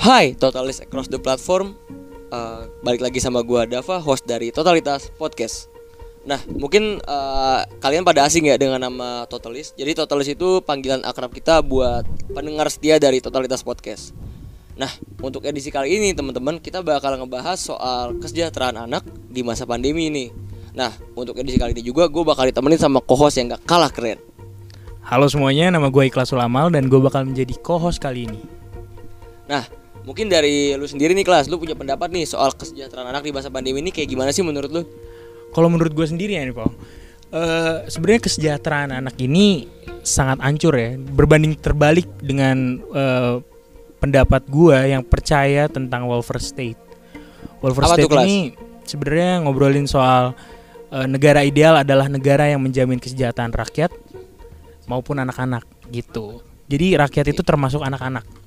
Hai Totalis Across the Platform. Eh, Balik lagi sama gua Dava, host dari Totalitas Podcast. Nah mungkin eh, kalian pada asing ya dengan nama Totalis. Jadi Totalis itu panggilan akrab kita buat pendengar setia dari Totalitas Podcast. Nah untuk edisi kali ini teman-teman kita bakal ngebahas soal kesejahteraan anak di masa pandemi ini. Nah untuk edisi kali ini juga gue bakal ditemenin sama co-host yang gak kalah keren. Halo semuanya, nama gue Ikhlas Ulamal dan gue bakal menjadi co-host kali ini. Nah, mungkin dari lu sendiri nih kelas, lu punya pendapat nih soal kesejahteraan anak di masa pandemi ini kayak gimana sih menurut lu? Kalau menurut gue sendiri ya nih, Paul. eh, sebenarnya kesejahteraan anak ini sangat hancur ya, berbanding terbalik dengan eh, pendapat gue yang percaya tentang welfare state. Welfare Apa state ini sebenarnya ngobrolin soal eh, negara ideal adalah negara yang menjamin kesejahteraan rakyat maupun anak-anak gitu. Jadi rakyat itu termasuk anak-anak.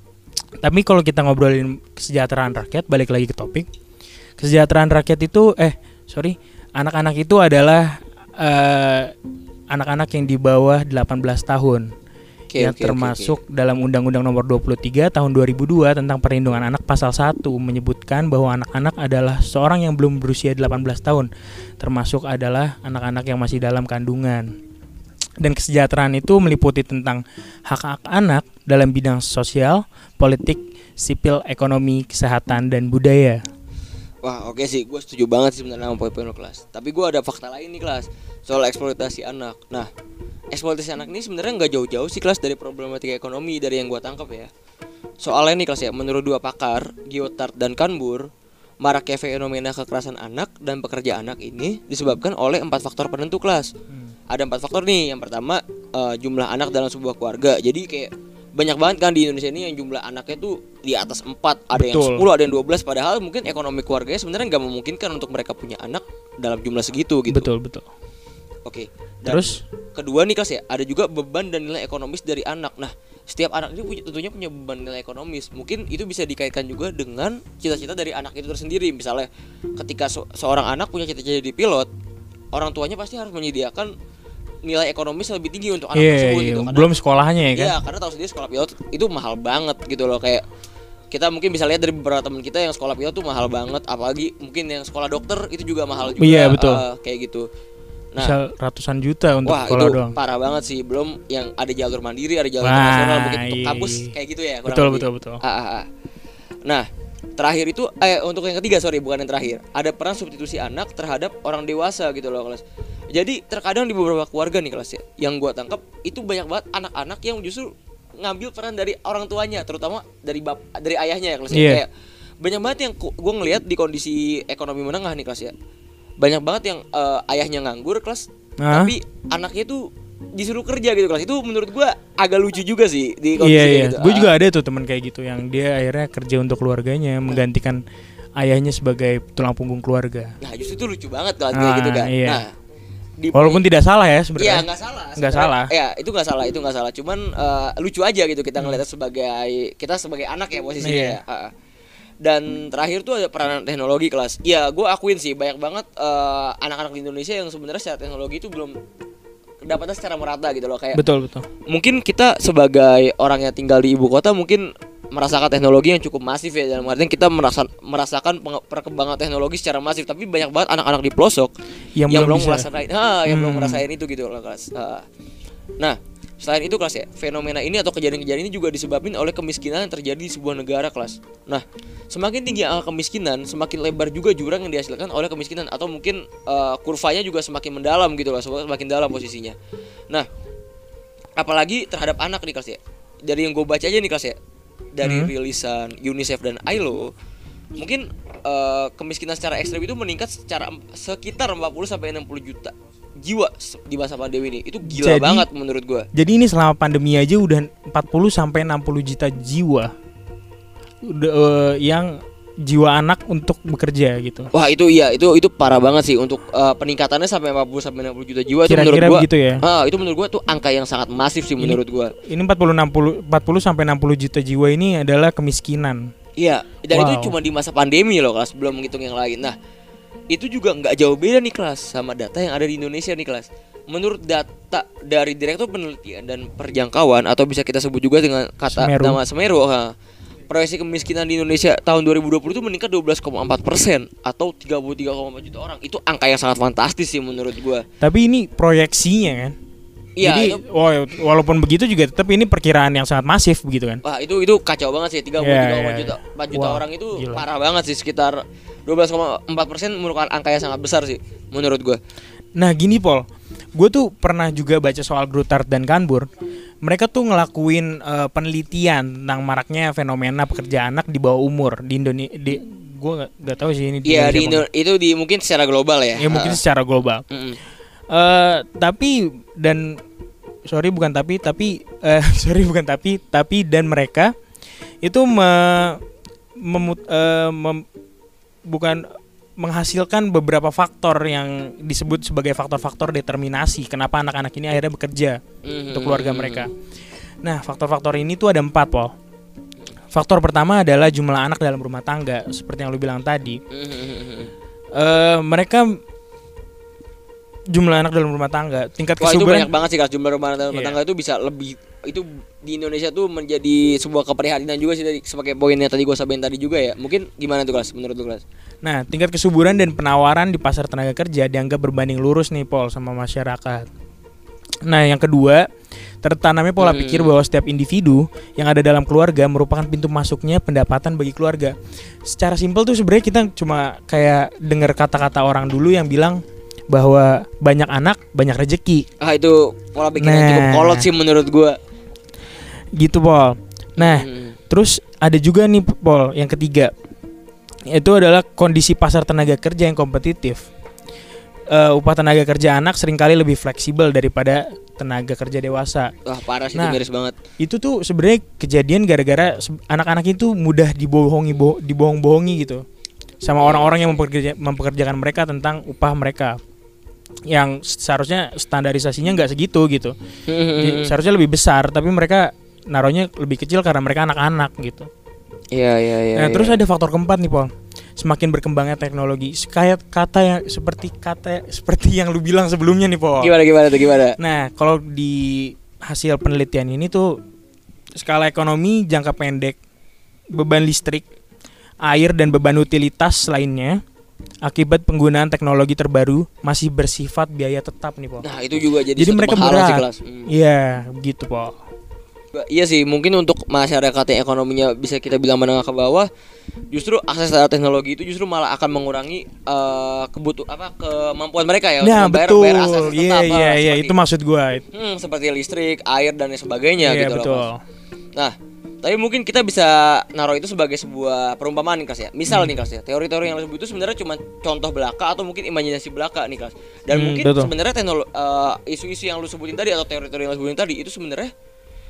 Tapi kalau kita ngobrolin kesejahteraan rakyat, balik lagi ke topik. Kesejahteraan rakyat itu eh sorry, anak-anak itu adalah eh, anak-anak yang di bawah 18 tahun. Oke, yang oke, termasuk dalam Undang-Undang Nomor 23 Tahun 2002 tentang Perlindungan Anak pasal 1 menyebutkan bahwa anak-anak adalah seorang yang belum berusia 18 tahun, termasuk adalah anak-anak yang masih dalam kandungan. Dan kesejahteraan itu meliputi tentang hak-hak anak dalam bidang sosial, politik, sipil, ekonomi, kesehatan, dan budaya. Wah, oke sih, gue setuju banget sih sebenarnya sama poin-poin lu, kelas. Tapi gue ada fakta lain nih kelas soal eksploitasi anak. Nah, eksploitasi anak ini sebenarnya nggak jauh-jauh sih kelas dari problematika ekonomi dari yang gue tangkap ya. Soalnya nih kelas ya, menurut dua pakar, Giotard dan Kanbur, maraknya fenomena kekerasan anak dan pekerja anak ini disebabkan oleh empat faktor penentu kelas. Ada empat faktor nih. Yang pertama eh, jumlah anak dalam sebuah keluarga. Jadi kayak banyak banget kan di Indonesia ini yang jumlah anaknya tuh di atas 4 ada yang Betul. 10 ada yang 12 padahal mungkin ekonomi keluarganya sebenarnya nggak memungkinkan untuk mereka punya anak dalam jumlah segitu gitu. Betul, betul. Oke. Dan Terus kedua nih kelas ya, ada juga beban dan nilai ekonomis dari anak. Nah, setiap anak ini punya tentunya punya beban nilai ekonomis. Mungkin itu bisa dikaitkan juga dengan cita-cita dari anak itu tersendiri. Misalnya, ketika se- seorang anak punya cita-cita jadi pilot, orang tuanya pasti harus menyediakan nilai ekonomis lebih tinggi untuk anak Iya, tersebut iya. gitu. Karena- belum sekolahnya ya kan? Iya, karena tahu sendiri sekolah pilot itu mahal banget gitu loh kayak kita mungkin bisa lihat dari beberapa teman kita yang sekolah pilot tuh mahal banget, apalagi mungkin yang sekolah dokter itu juga mahal juga. Iya, betul. eh, kayak gitu. Nah, Bisa ratusan juta untuk Wah sekolah itu doang. parah banget sih belum yang ada jalur mandiri ada jalur Wah, internasional mungkin untuk iya. kampus kayak gitu ya Betul, lebih. betul, betul. Ah, ah, ah. Nah terakhir itu eh untuk yang ketiga sorry bukan yang terakhir ada peran substitusi anak terhadap orang dewasa gitu loh kelas jadi terkadang di beberapa keluarga nih kelas ya yang gua tangkap itu banyak banget anak-anak yang justru ngambil peran dari orang tuanya terutama dari bap dari ayahnya ya kelas ya. Iya. kayak banyak banget yang gua ngelihat di kondisi ekonomi menengah nih kelas ya banyak banget yang eh, ayahnya nganggur kelas tapi anaknya tuh disuruh kerja gitu kelas itu menurut gua agak lucu juga sih di kondisi Iya kayak iya, gitu. gue Ah, juga ada tuh teman kayak gitu yang dia akhirnya kerja untuk keluarganya menggantikan ayahnya sebagai tulang punggung keluarga. nah justru itu lucu banget kalau kayak Ah, gitu kan iya. nah di Walaupun tidak salah ya Iya sebenarnya. nggak salah Nggak salah. ya itu nggak salah itu nggak salah cuman eh, lucu aja gitu kita ngeliatnya sebagai kita sebagai anak ya posisinya Iya. ya Ah, ah. dan terakhir tuh ada peranan teknologi kelas ya gue akuin sih banyak banget eh, anak-anak di Indonesia yang sebenarnya secara teknologi itu belum dapatnya secara merata gitu loh kayak Betul betul. mungkin kita sebagai orang yang tinggal di ibu kota mungkin merasakan teknologi yang cukup masif ya dalam artian kita merasa, merasakan perkembangan teknologi secara masif tapi banyak banget anak-anak di pelosok Yang yang, belum belum merasakan ah, yang belum Hmm. merasain itu gitu loh kelas Ah. nah selain itu kelas ya fenomena ini atau kejadian-kejadian ini juga disebabkan oleh kemiskinan yang terjadi di sebuah negara kelas. Nah semakin tinggi angka kemiskinan semakin lebar juga jurang yang dihasilkan oleh kemiskinan atau mungkin eh, kurvanya juga semakin mendalam gitu loh semakin dalam posisinya. Nah apalagi terhadap anak nih kelas ya. Dari yang gue baca aja nih kelas ya dari Hmm. rilisan UNICEF dan ILO mungkin eh, kemiskinan secara ekstrem itu meningkat secara sekitar 40 sampai 60 juta jiwa di masa pandemi ini itu gila Jadi- banget menurut gue Jadi ini selama pandemi aja udah 40 sampai 60 juta jiwa. Udah eh, yang jiwa anak untuk bekerja gitu. wah itu iya itu itu parah banget sih untuk eh, peningkatannya sampai 40 sampai 60 juta jiwa itu menurut gue begitu ya. ah, itu menurut gue tuh angka yang sangat masif sih Ini- menurut gue Ini 40 60 40 sampai 60 juta jiwa ini adalah kemiskinan. Iya, dan Wow. itu cuma di masa pandemi loh kelas, belum menghitung yang lain. Nah, itu juga nggak jauh beda nih kelas sama data yang ada di Indonesia nih kelas. Menurut data dari Direktur Penelitian dan Perjangkauan atau bisa kita sebut juga dengan kata Semeru. nama Semeru, ha, proyeksi kemiskinan di Indonesia tahun 2020 itu meningkat 12,4 persen atau 33,4 juta orang. Itu angka yang sangat fantastis sih menurut gua. Tapi ini proyeksinya kan. Iya, Jadi itu- wa- walaupun begitu juga tetap ini perkiraan yang sangat masif begitu kan. Wah itu itu kacau banget sih 33,4 Iya, iya, juta 4 juta Wah, orang itu gila. parah banget sih sekitar 12,4 persen merupakan angka yang sangat besar sih menurut gua. Nah gini Pol, gue tuh pernah juga baca soal Grutard dan Kanbur. Mereka tuh ngelakuin eh, penelitian tentang maraknya fenomena pekerja anak di bawah umur di Indonesia. Di, gue gak, gak tahu sih ini Iya di Indo- itu di mungkin secara global ya. Ya mungkin Ah, secara global. mm-mm. eh tapi dan sorry bukan tapi tapi eh, sorry bukan tapi tapi dan mereka itu me, memut- eh, mem- bukan menghasilkan beberapa faktor yang disebut sebagai faktor-faktor determinasi kenapa anak-anak ini akhirnya bekerja Mhm. untuk keluarga mereka. Nah, faktor-faktor ini tuh ada empat, Pol. Faktor pertama adalah jumlah anak dalam rumah tangga, seperti yang lu bilang tadi. Mhm. eh mereka jumlah anak dalam rumah tangga, tingkat Wah itu banyak banget sih Kak jumlah rumah tangga rumah Iya. tangga itu bisa lebih itu di Indonesia tuh menjadi sebuah keprihatinan juga sih dari sebagai poin yang tadi gue sampaikan tadi juga ya. Mungkin gimana tuh kelas menurut lu kelas? Nah, tingkat kesuburan dan penawaran di pasar tenaga kerja dianggap berbanding lurus nih Pol sama masyarakat. Nah, yang kedua, tertanamnya pola Hmm. pikir bahwa setiap individu yang ada dalam keluarga merupakan pintu masuknya pendapatan bagi keluarga. Secara simpel tuh sebenarnya kita cuma kayak dengar kata-kata orang dulu yang bilang bahwa banyak anak banyak rejeki Ah itu pola pikir yang cukup Nah. kolot sih menurut gue. Gitu Pol. Nah, Hmm. Terus ada juga nih Pol yang ketiga itu adalah kondisi pasar tenaga kerja yang kompetitif. Eh, upah tenaga kerja anak sering kali lebih fleksibel daripada tenaga kerja dewasa. Wah parah sih Nah. itu miris banget. Itu tuh sebenarnya kejadian gara-gara anak-anak itu mudah dibohongi bo- dibohong-bohongi gitu sama orang-orang yang mempekerja- mempekerjakan mereka tentang upah mereka yang seharusnya standarisasinya nggak segitu gitu. Jadi, seharusnya lebih besar tapi mereka naruhnya lebih kecil karena mereka anak-anak gitu. Iya iya iya. Nah, iya. terus ada faktor keempat nih, Pol. Semakin berkembangnya teknologi, kayak kata yang seperti kata seperti yang lu bilang sebelumnya nih, Pol. gimana gimana tuh gimana? Nah, kalau di hasil penelitian ini tuh skala ekonomi jangka pendek, beban listrik, air dan beban utilitas lainnya akibat penggunaan teknologi terbaru masih bersifat biaya tetap nih, Pol. Nah itu juga jadi, Jadi mereka berat. Hmm. Iya, gitu, Pol. Iya sih, mungkin untuk masyarakat yang ekonominya bisa kita bilang menengah ke bawah, justru akses terhadap teknologi itu justru malah akan mengurangi eh kebutuh apa kemampuan mereka ya Nah, untuk betul. bayar akses Iya, tetap, iya, ah, iya, itu maksud gua. hmm, seperti listrik, air dan lain sebagainya Iya, gitu betul. loh. Mas. Nah, tapi mungkin kita bisa naruh itu sebagai sebuah perumpamaan nih Kas ya. Misal Hmm. nih Kas ya, teori-teori yang lo sebut itu sebenarnya cuma contoh belaka atau mungkin imajinasi belaka nih Kas. Dan Hmm, mungkin sebenarnya teknolo- eh, isu-isu yang lu sebutin tadi atau teori-teori yang lu sebutin tadi itu sebenarnya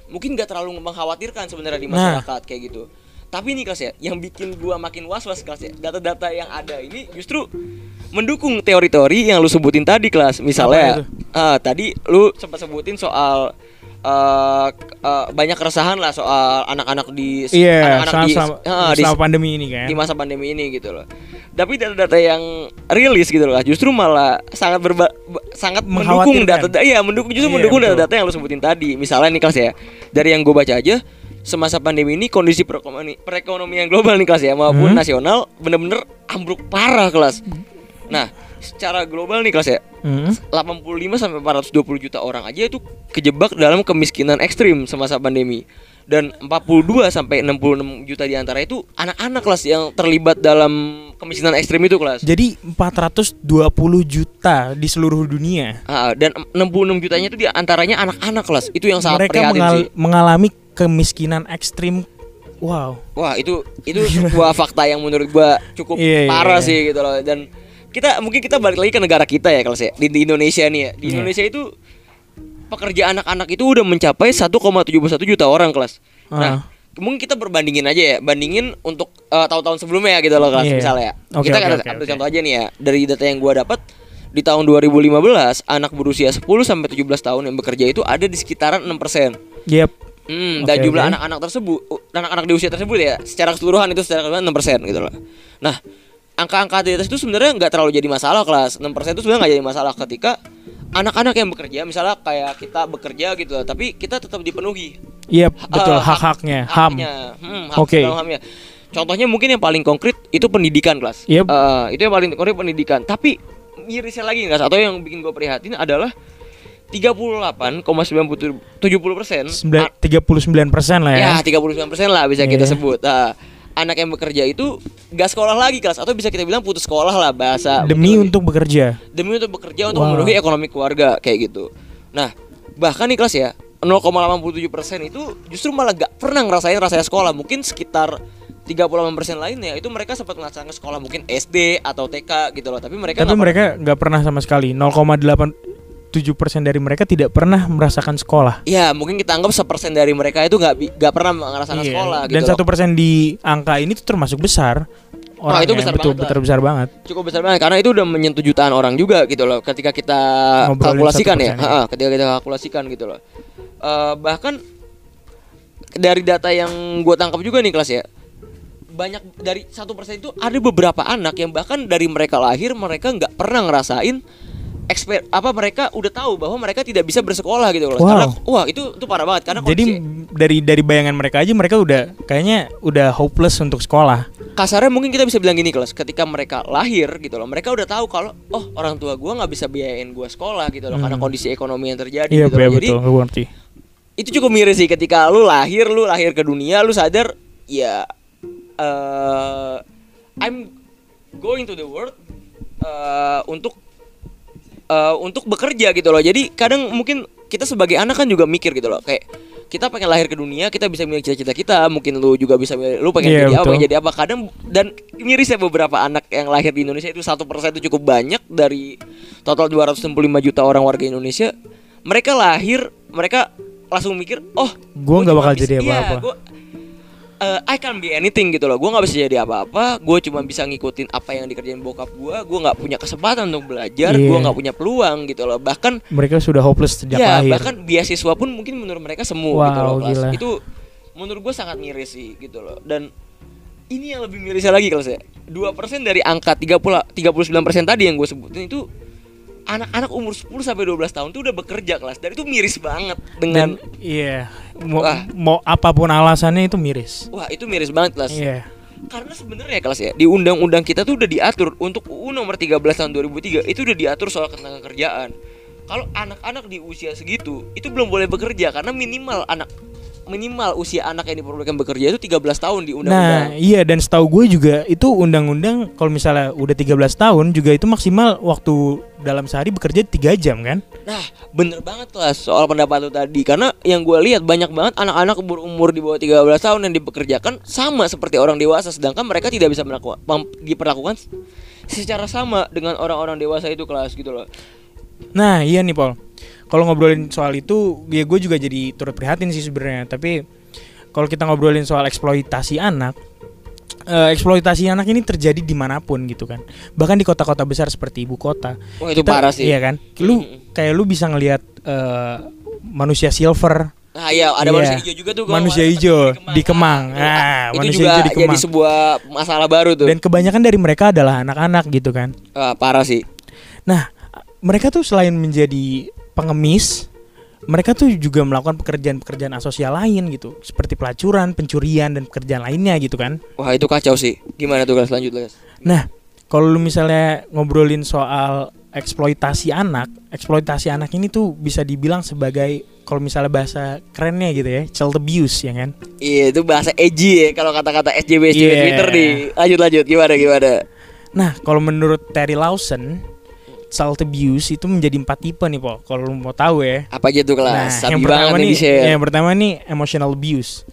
mungkin gak terlalu mengkhawatirkan sebenarnya di Nah. masyarakat kayak gitu. Tapi nih Kas ya, yang bikin gua makin was-was Kas ya, data-data yang ada ini justru mendukung teori-teori yang lu sebutin tadi kelas. Misalnya ah, tadi lu sempat sebutin soal k- eh, banyak keresahan lah soal anak-anak di Iya, anak-anak di, ah, di- selama pandemi ini kan. di masa pandemi ini gitu loh. Tapi data-data yang rilis gitu loh, justru malah sangat berba, ba- sangat mendukung data iya mendukung justru Iya, mendukung data-data yang lu sebutin tadi. Misalnya nih kelas ya, dari yang gue baca aja semasa pandemi ini kondisi perekonomi perekonomian global nih kelas ya maupun Hmm. nasional bener-bener ambruk parah kelas. Nah, secara global nih kelas ya, Hmm. 85 sampai 420 juta orang aja itu kejebak dalam kemiskinan ekstrim semasa pandemi. Dan 42 sampai 66 juta di antara itu anak-anak kelas yang terlibat dalam kemiskinan ekstrim itu kelas. Jadi 420 juta di seluruh dunia. Ah, dan 66 jutanya itu di antaranya anak-anak kelas. Itu yang sangat Mereka prihatin mengal- sih. mengalami kemiskinan ekstrim. Wow. Wah, itu itu sebuah fakta yang menurut gua cukup Iya, iya, parah iya. sih gitu loh. Dan kita mungkin kita balik lagi ke negara kita ya kelas ya. Di, di Indonesia nih ya. Di Iya. Indonesia itu pekerja anak-anak itu udah mencapai 1,71 juta orang kelas. Nah, Ah. mungkin kita berbandingin aja ya, bandingin untuk eh, tahun-tahun sebelumnya ya gitu loh kelas Iya. misalnya. Oke, kita oke, kan oke, ambil oke. contoh aja nih ya. Dari data yang gua dapat di tahun 2015 anak berusia 10 sampai 17 tahun yang bekerja itu ada di sekitaran 6%. Yep. Hmm, dan Oke, jumlah anak-anak tersebut, uh, anak-anak di usia tersebut ya, secara keseluruhan itu secara keseluruhan 6% gitu loh. Nah, angka-angka di atas itu sebenarnya nggak terlalu jadi masalah kelas. 6% itu sebenarnya nggak jadi masalah ketika anak-anak yang bekerja, misalnya kayak kita bekerja gitu loh, tapi kita tetap dipenuhi Iya betul Eh, hak- hak-haknya ham. haknya. Hmm, hak Oke. hamnya. Contohnya mungkin yang paling konkret itu pendidikan kelas. Yep. Eh, itu yang paling konkret pendidikan. Tapi mirisnya lagi kelas atau yang bikin gue prihatin adalah 38,70 persen. Sembilan- 39 persen lah ya. Ya 39 persen lah bisa kita Iya. sebut. Nah, anak yang bekerja itu gak sekolah lagi kelas atau bisa kita bilang putus sekolah lah bahasa demi betul. untuk bekerja? Demi untuk bekerja untuk wow. memenuhi ekonomi keluarga kayak gitu. Nah bahkan nih kelas ya 0,87 persen itu justru malah gak pernah ngerasain rasanya sekolah. Mungkin sekitar 38% lainnya itu mereka sempat ngerasain sekolah mungkin SD atau TK gitu loh tapi mereka tapi gak mereka nggak pernah sama sekali. 0,8 7% dari mereka tidak pernah merasakan sekolah. Iya, mungkin kita anggap sepersen dari mereka itu nggak nggak pernah merasakan iya. sekolah. Dan gitu satu persen di angka ini tuh termasuk besar orang nah, itu besar betul, banget betul besar banget cukup besar banget karena itu udah menyentuh jutaan orang juga gitu loh ketika kita Ngobrolin kalkulasikan ya, ya. ketika kita kalkulasikan gitu loh uh, bahkan dari data yang gue tangkap juga nih kelas ya banyak dari satu persen itu ada beberapa anak yang bahkan dari mereka lahir mereka nggak pernah ngerasain eksper apa mereka udah tahu bahwa mereka tidak bisa bersekolah gitu loh. Wow. Karena wah itu itu parah banget karena Jadi kondisi- dari dari bayangan mereka aja mereka udah kayaknya udah hopeless untuk sekolah. kasarnya mungkin kita bisa bilang gini kelas ketika mereka lahir gitu loh mereka udah tahu kalau oh orang tua gua nggak bisa biayain gua sekolah gitu loh karena Hmm. kondisi ekonomi yang terjadi Iya, gitu iya jadi betul, gue ngerti. itu cukup miris sih ketika lu lahir lu lahir ke dunia lu sadar ya eh I'm going to the world eh, untuk eh, untuk bekerja gitu loh. Jadi kadang mungkin kita sebagai anak kan juga mikir gitu loh. Kayak kita pengen lahir ke dunia kita bisa milih cita-cita kita. Mungkin lu juga bisa milih lu pengen Iya, jadi apa betul. pengen jadi apa. Kadang dan mirisnya beberapa anak yang lahir di Indonesia itu satu persen itu cukup banyak dari total 265 juta orang warga Indonesia. Mereka lahir mereka langsung mikir oh Gua nggak bakal jadi iya, apa-apa. Eh, I can be anything gitu loh. Gue nggak bisa jadi apa-apa. Gue cuma bisa ngikutin apa yang dikerjain bokap gue gue nggak punya kesempatan untuk belajar. Gue Iya. nggak punya peluang gitu loh. Bahkan Mereka sudah hopeless sejak ya lahir. bahkan beasiswa pun mungkin menurut mereka semu Wow, gitu loh kelas. gila. itu menurut gue sangat miris sih gitu loh. Dan ini yang lebih mirisnya lagi kelas ya dua persen dari angka 30 39% tadi yang gue sebutin itu anak-anak umur 10 sampai 12 tahun tuh udah bekerja kelas dan itu miris banget dengan Dan iya, mau, Wah. mau apa pun alasannya itu miris. wah itu miris banget kelas Iya. Karena sebenarnya kelas ya di undang-undang kita tuh udah diatur untuk UU nomor 13 tahun 2003 itu udah diatur soal ketenaga kerjaan. Kalau anak-anak di usia segitu itu belum boleh bekerja karena minimal anak minimal usia anak yang diperbolehkan bekerja itu 13 tahun di Nah, undang-undang. iya dan setahu gue juga itu undang-undang kalau misalnya udah 13 tahun juga itu maksimal waktu dalam sehari bekerja 3 jam kan? Nah, bener banget kelas soal pendapat lu tadi karena yang gue lihat banyak banget anak-anak berumur di bawah 13 tahun yang dipekerjakan sama seperti orang dewasa sedangkan mereka tidak bisa diperlakukan secara sama dengan orang-orang dewasa itu kelas gitu loh. Nah, iya nih Paul. Kalau ngobrolin soal itu, ya gue juga jadi turut prihatin sih sebenarnya. Tapi kalau kita ngobrolin soal eksploitasi anak, eh, eksploitasi anak ini terjadi di mana pun gitu kan. Bahkan di kota-kota besar seperti ibu kota. Wah, itu Kita- parah sih. Iya kan. Lu kayak lu bisa ngelihat eh, manusia silver, Nah iya ada Iya. manusia hijau juga tuh Manusia hijau di Kemang. Nah, Ah, itu manusia juga hijau di jadi Kemang. sebuah masalah baru tuh. dan kebanyakan dari mereka adalah anak-anak gitu kan. Wah, parah sih. Nah, mereka tuh selain menjadi pengemis, mereka tuh juga melakukan pekerjaan-pekerjaan asosial lain gitu, seperti pelacuran, pencurian dan pekerjaan lainnya gitu kan. Wah itu kacau sih. Gimana tuh guys lanjut guys? Nah, kalau lu misalnya ngobrolin soal eksploitasi anak, eksploitasi anak ini tuh bisa dibilang sebagai kalau misalnya bahasa kerennya gitu ya, child abuse ya kan. Iya itu bahasa edgy ya kalau kata-kata SJW SJW Iya. Twitter nih. Lanjut lanjut gimana gimana? Nah, kalau menurut Terry Lawson, child abuse itu menjadi empat tipe nih, Po. Kalau lu mau tahu ya. Apa aja tuh kelas? Nah, yang pertama nih share. yang pertama nih emotional abuse.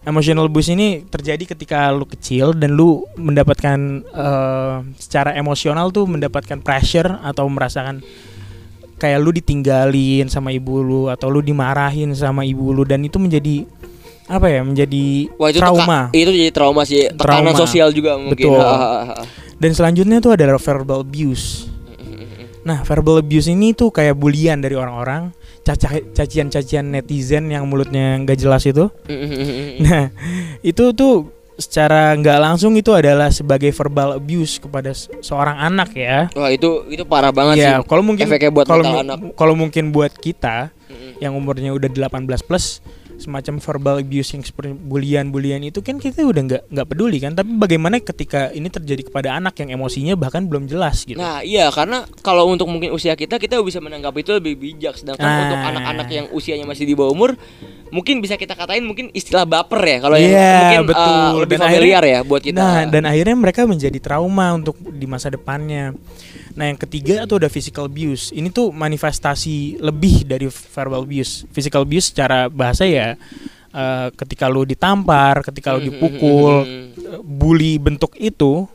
Emotional abuse ini terjadi ketika lu kecil dan lu mendapatkan eh, secara emosional tuh mendapatkan pressure atau merasakan kayak lu ditinggalin sama ibu lu atau lu dimarahin sama ibu lu dan itu menjadi apa ya menjadi Wah itu trauma. teka- itu jadi trauma sih. Tekanan Trauma. sosial juga mungkin. Betul. Dan selanjutnya tuh ada verbal abuse. Nah, verbal abuse ini tuh kayak bulian dari orang-orang, cacian-cacian netizen yang mulutnya nggak jelas itu. Nah, itu tuh secara nggak langsung itu adalah sebagai verbal abuse kepada se- seorang anak ya. Wah itu itu parah banget Ya, sih. kalau mungkin efeknya buat kalau anak. kalau mungkin buat kita Mm-mm. yang umurnya udah 18 plus semacam verbal abuse yang seperti bulian-bulian itu kan kita udah nggak nggak peduli kan tapi bagaimana ketika ini terjadi kepada anak yang emosinya bahkan belum jelas gitu Nah iya karena kalau untuk mungkin usia kita kita bisa menanggapi itu lebih bijak sedangkan Ah. untuk anak-anak yang usianya masih di bawah umur mungkin bisa kita katain mungkin istilah baper ya kalau yang Iya, mungkin uh, betul. lebih Dan familiar akhirnya- ya buat kita. Nah, dan akhirnya mereka menjadi trauma untuk di masa depannya. Nah, yang ketiga itu ada physical abuse. Ini tuh manifestasi lebih dari verbal abuse. Physical abuse secara bahasa ya eh, ketika lu ditampar, ketika lu Mhm, dipukul, mhm, mhm. eh, bully bentuk itu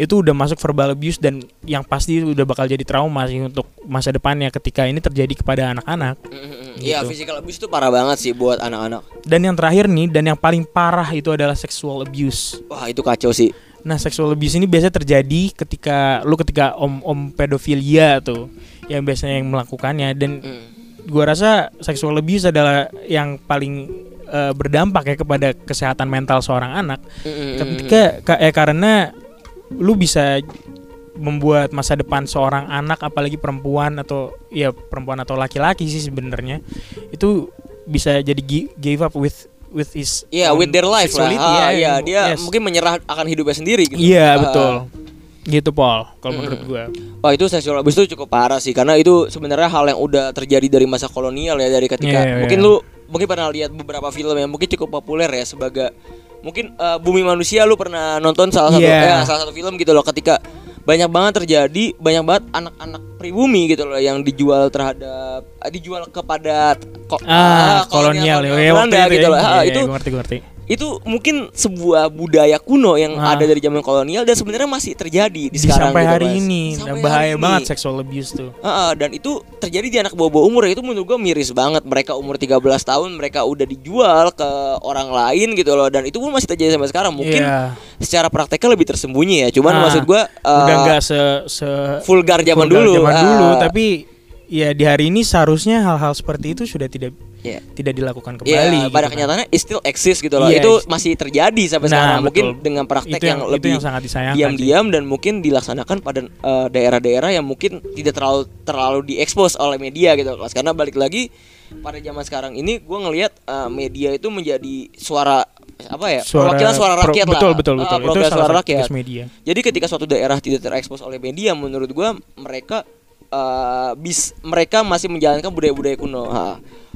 itu udah masuk verbal abuse dan yang pasti udah bakal jadi trauma sih untuk masa depannya ketika ini terjadi kepada anak-anak. Mhm, Iya Gitu. physical abuse itu parah banget sih buat anak-anak. Dan yang terakhir nih dan yang paling parah itu adalah sexual abuse. Wah itu kacau sih. Nah, sexual abuse ini biasanya terjadi ketika lu ketika om-om pedofilia tuh yang biasanya yang melakukannya dan Hmm. gua rasa sexual abuse adalah yang paling eh, berdampak ya kepada kesehatan mental seorang anak. Mhm, Ketika ka- eh, karena lu bisa membuat masa depan seorang anak apalagi perempuan atau ya perempuan atau laki-laki sih sebenarnya itu bisa jadi gi- give up with with his Iya own with their life lah. Ah, ya, Iya dia yes. mungkin menyerah akan hidupnya sendiri. Gitu. Iya Ah, betul. Gitu Paul, kalau Mm-mm. menurut gua. Wah itu seksual abuse itu cukup parah sih karena itu sebenarnya hal yang udah terjadi dari masa kolonial ya dari ketika Iya, iya, mungkin iya. lu mungkin pernah lihat beberapa film yang mungkin cukup populer ya sebagai mungkin eh, Bumi Manusia lu pernah nonton salah satu Iya. eh, salah satu film gitu loh ketika banyak banget terjadi banyak banget anak-anak pribumi gitu loh yang dijual terhadap eh, dijual kepada ko- Ah, ah, kolonial ya, kolonial waktu Belanda itu gitu ya. loh. Iya, itu ngerti, ngerti. Itu mungkin sebuah budaya kuno yang Ah. ada dari zaman kolonial dan sebenarnya masih terjadi di, Di sekarang sampai gitu, hari Mas. ini Sampai dan hari bahaya ini. banget sexual abuse tuh. Heeh, dan itu terjadi di anak bawah-bawah umur ya itu menurut gua miris banget mereka umur 13 tahun mereka udah dijual ke orang lain gitu loh dan itu pun masih terjadi sampai sekarang mungkin Iya. secara prakteknya lebih tersembunyi ya cuman Ah, maksud gua eh, udah nggak se se vulgar zaman vulgar dulu zaman Ah, dulu, tapi ya di hari ini seharusnya hal-hal seperti itu sudah tidak ya. tidak dilakukan kembali. Iya, gitu pada kan. kenyataannya it still exist gitu loh. Iya, itu masih terjadi sampai Nah, sekarang. Mungkin betul. dengan praktek yang, yang- itu lebih yang sangat disayangkan diam-diam dan mungkin dilaksanakan pada eh, daerah-daerah yang mungkin tidak terlalu terlalu diekspos oleh media gitu kelas. Karena balik lagi pada zaman sekarang ini gue ngelihat eh, media itu menjadi suara apa ya? perwakilan suara pro- rakyat lah. betul betul betul. itu salah suara rakyat. media. Jadi ketika suatu daerah tidak terekspos oleh media, menurut gua mereka eh, bis mereka masih menjalankan budaya-budaya kuno.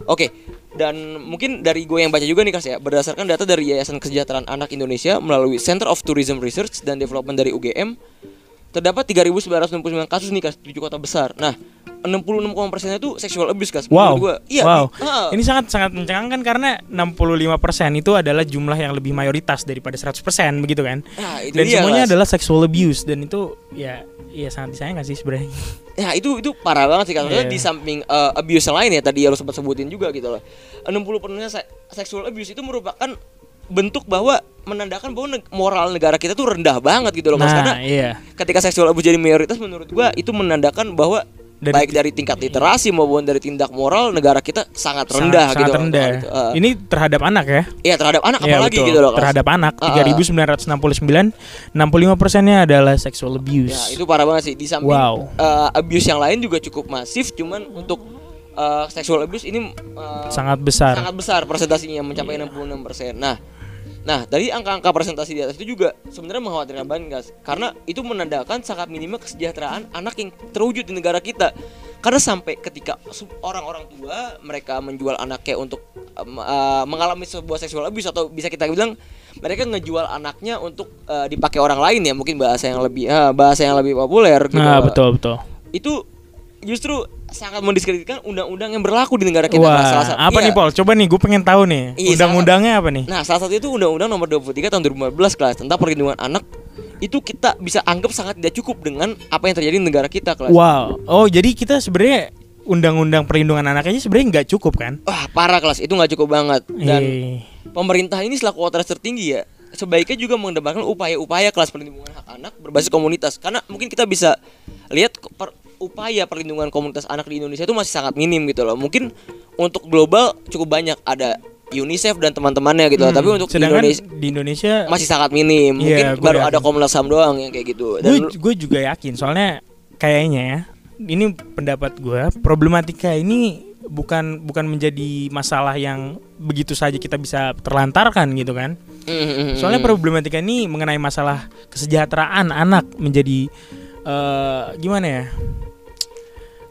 Oke. Dan mungkin dari gue yang baca juga nih Kas ya, berdasarkan data dari Yayasan Kesejahteraan Anak Indonesia melalui Center of Tourism Research dan Development dari UGM, terdapat 3.969 kasus nih Kas, di tujuh kota besar. Nah, 66 persennya itu sexual abuse Kas. Wow. Gua. Iya. wow. ah. Ini sangat sangat mencengangkan karena 65% itu adalah jumlah yang lebih mayoritas daripada 100% begitu kan. Nah, itu Dan dia, semuanya Kas. adalah sexual abuse dan itu ya ya sangat disayangkan sih sebenarnya. Ya itu itu parah banget sih karena Iya. di samping uh, abuse yang lain ya tadi yang lo sempat sebutin juga gitu loh. 60 persennya se- sexual abuse itu merupakan bentuk bahwa menandakan bahwa neg- moral negara kita tuh rendah banget gitu loh Mas. karena Nah, iya. ketika sexual abuse jadi mayoritas menurut gua itu menandakan bahwa Dari- baik dari tingkat literasi maupun dari tindak moral negara kita sangat rendah sangat, gitu. sangat rendah. gitu. Uh, Ini terhadap anak ya. Iya terhadap anak Iya, apalagi betul. gitu loh. Mas. Terhadap anak ah. 3969 65 persennya adalah sexual abuse. Ya itu parah banget sih. Di samping Wow. uh, abuse yang lain juga cukup masif, cuman untuk uh, sexual abuse ini uh, sangat besar. sangat besar presentasinya mencapai 66%. Nah, nah dari angka-angka presentasi di atas itu juga sebenarnya mengkhawatirkan banget guys, karena itu menandakan sangat minimnya kesejahteraan anak yang terwujud di negara kita. Karena sampai ketika orang-orang tua mereka menjual anaknya untuk um, uh, mengalami sebuah seksual abuse atau bisa kita bilang mereka ngejual anaknya untuk uh, dipakai orang lain ya mungkin bahasa yang lebih uh, bahasa yang lebih populer gitu. Nah, betul betul. Itu justru sangat mendiskreditkan undang-undang yang berlaku di negara kita. Wah. Salah satu- apa iya. nih Paul? Coba nih, gue pengen tahu nih. Iya, Undang-undangnya apa nih? Nah, salah satu itu Undang-Undang Nomor 23 Tahun 2015 kelas tentang perlindungan anak itu kita bisa anggap sangat tidak cukup dengan apa yang terjadi di negara kita kelas. Wow. Oh, jadi kita sebenarnya undang-undang perlindungan anak aja sebenarnya nggak cukup kan? Wah, parah kelas itu nggak cukup banget. Dan Iya. pemerintah ini selaku otoritas tertinggi ya sebaiknya juga mengedepankan upaya-upaya kelas perlindungan hak anak berbasis komunitas karena mungkin kita bisa lihat per- upaya perlindungan komunitas anak di Indonesia itu masih sangat minim gitu loh mungkin untuk global cukup banyak ada UNICEF dan teman-temannya gitu Hmm, tapi untuk di sedangkan Indonesia di Indonesia masih sangat minim mungkin Iya, gua baru yakin. ada Komnas HAM doang yang kayak gitu dan gue gue juga yakin soalnya kayaknya ya ini pendapat gue problematika ini bukan bukan menjadi masalah yang begitu saja kita bisa terlantarkan gitu kan. Mm-mm. Soalnya problematika ini mengenai masalah kesejahteraan anak menjadi eh gimana ya?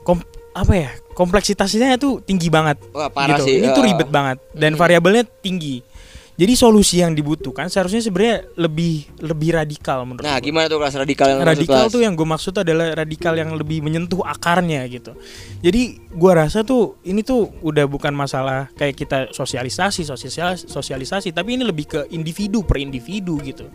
Kom apa ya? Kompleksitasnya itu tinggi banget. Wah, parah gitu. sih. Ini tuh Ah. ribet banget dan Hmm. variabelnya tinggi. Jadi solusi yang dibutuhkan seharusnya sebenarnya lebih lebih radikal menurut Nah, gua. gimana tuh kelas radikal yang radikal kelas? tuh yang gue maksud adalah radikal yang lebih menyentuh akarnya gitu. Jadi gua rasa tuh ini tuh udah bukan masalah kayak kita sosialisasi, sosialisasi, sosialisasi, tapi ini lebih ke individu per individu gitu.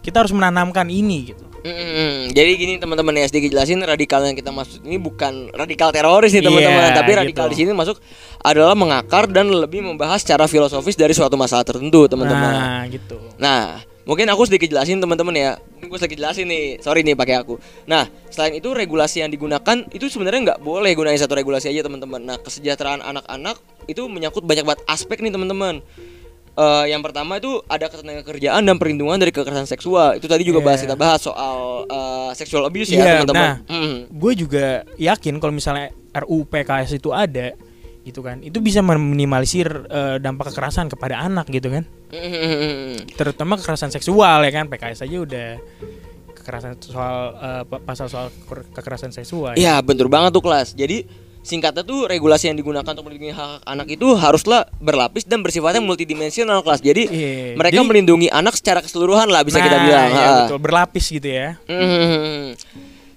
Kita harus menanamkan ini gitu. Mm-mm. Jadi gini teman-teman ya sedikit jelasin radikal yang kita maksud ini bukan radikal teroris nih teman-teman, Iya, tapi radikal gitu. di sini masuk adalah mengakar dan lebih membahas secara filosofis dari suatu masalah tertentu teman-teman. Nah, gitu. Nah, mungkin aku sedikit jelasin teman-teman ya. Mungkin gue sedikit jelasin nih. Sorry nih pakai aku. Nah, selain itu regulasi yang digunakan itu sebenarnya nggak boleh gunain satu regulasi aja teman-teman. Nah, kesejahteraan anak-anak itu menyangkut banyak banget aspek nih teman-teman. Eh, yang pertama itu ada ketenaga kerjaan dan perlindungan dari kekerasan seksual. Itu tadi juga bahas Iya. kita bahas soal eh, sexual abuse Iya, ya teman-teman. nah. Mm. Gue juga yakin kalau misalnya RUU PKS itu ada gitu kan. Itu bisa meminimalisir eh, dampak kekerasan kepada anak gitu kan. Mm. terutama kekerasan seksual ya kan PKS aja udah kekerasan soal pa- pasal soal ke- kekerasan seksual Iya ya. betul banget tuh kelas. Jadi singkatnya tuh regulasi yang digunakan untuk melindungi hak anak itu haruslah berlapis dan bersifatnya multidimensional kelas. Jadi Iya. mereka Jadi- melindungi anak secara keseluruhan lah bisa kita Nah, bilang. iya, Ha. betul berlapis gitu ya Hmm.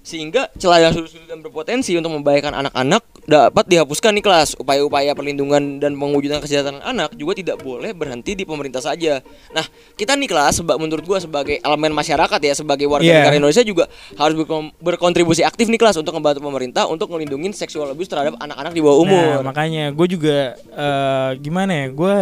Sehingga celah yang sudut-sudut dan berpotensi untuk membahayakan anak-anak dapat dihapuskan nih kelas. Upaya-upaya perlindungan dan mewujudkan kesejahteraan anak juga tidak boleh berhenti di pemerintah saja. Nah, kita nih kelas seba- menurut gua sebagai elemen masyarakat ya, sebagai warga Iya. negara Indonesia juga harus berkontribusi aktif nih kelas untuk membantu pemerintah untuk melindungi seksual abuse terhadap anak-anak di bawah umur. Nah, makanya gue juga eh, gimana ya gue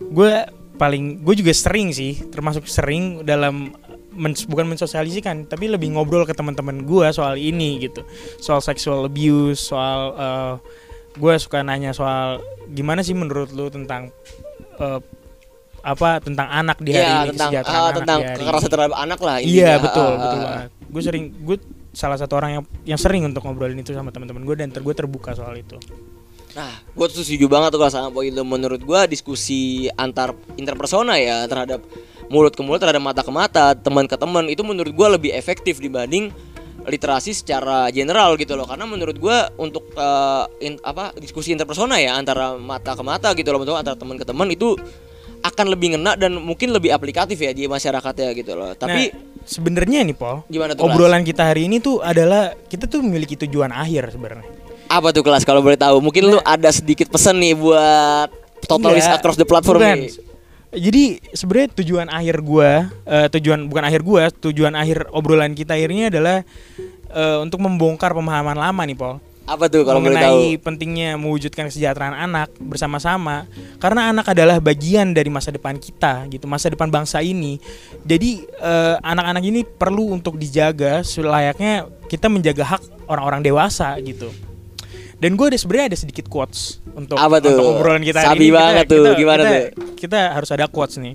gue paling gue juga sering sih termasuk sering dalam men- bukan mensosialisikan tapi lebih ngobrol ke teman-teman gue soal ini gitu soal sexual abuse soal gue suka nanya soal gimana sih menurut lu tentang eh, apa tentang anak di hari Iya, ini tentang ah, anak tentang di hari ini. terhadap anak lah. Iya betul Ah, betul ah. banget. Gue sering gue salah satu orang yang yang sering untuk ngobrolin itu sama teman-teman gue dan ter gue terbuka soal itu. Nah, gue tuh setuju banget tuh kalau sama poin lu. Menurut gue diskusi antar interpersona ya terhadap mulut ke mulut, terhadap mata ke mata, teman ke teman itu menurut gue lebih efektif dibanding literasi secara general gitu loh. Karena menurut gue untuk eh, in- apa diskusi interpersona ya antara mata ke mata gitu loh, antara teman ke teman itu akan lebih ngena dan mungkin lebih aplikatif ya di masyarakat ya gitu loh. Tapi Nah, sebenarnya nih Paul, gimana tuh? Obrolan obrolan kita hari ini tuh adalah kita tuh memiliki tujuan akhir sebenarnya. Apa tuh kelas kalau boleh tahu? Mungkin lu ada sedikit pesan nih buat totalis Enggak, across the platform bukan. nih. Jadi sebenarnya tujuan akhir gua, eh, tujuan bukan akhir gua, tujuan akhir obrolan kita akhirnya adalah eh, untuk membongkar pemahaman lama nih Paul. Apa tuh kalau boleh tahu? mengenai pentingnya mewujudkan kesejahteraan anak bersama-sama karena anak adalah bagian dari masa depan kita gitu masa depan bangsa ini jadi eh, anak-anak ini perlu untuk dijaga selayaknya kita menjaga hak orang-orang dewasa gitu dan gue ada sebenarnya ada sedikit quotes untuk, Apa tuh? untuk obrolan kita Sabi hari ini banget tuh. Gimana kita, tuh? kita harus ada quotes nih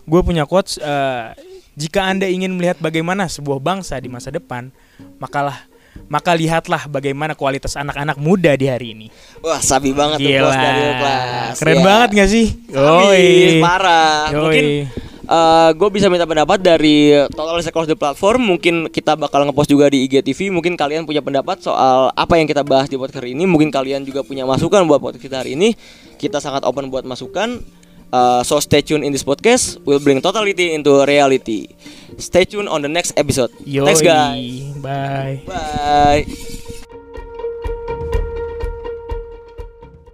gue punya quotes eh, jika anda ingin melihat bagaimana sebuah bangsa di masa depan makalah maka lihatlah bagaimana kualitas anak-anak muda di hari ini. Wah, sabi banget tuh Gila, bos dari kelas. keren Ya. banget gak sih? Sabi, parah. Yoi. Mungkin gue bisa minta pendapat dari Total Across the Platform. Mungkin kita bakal ngepost juga di IGTV. Mungkin kalian punya pendapat soal apa yang kita bahas di podcast hari ini. Mungkin kalian juga punya masukan buat podcast kita hari ini. Kita sangat open buat masukan. Uh, so stay tune in this podcast. We'll bring totality into reality. Stay tune on the next episode. Yoi. Thanks guys. Bye. Bye.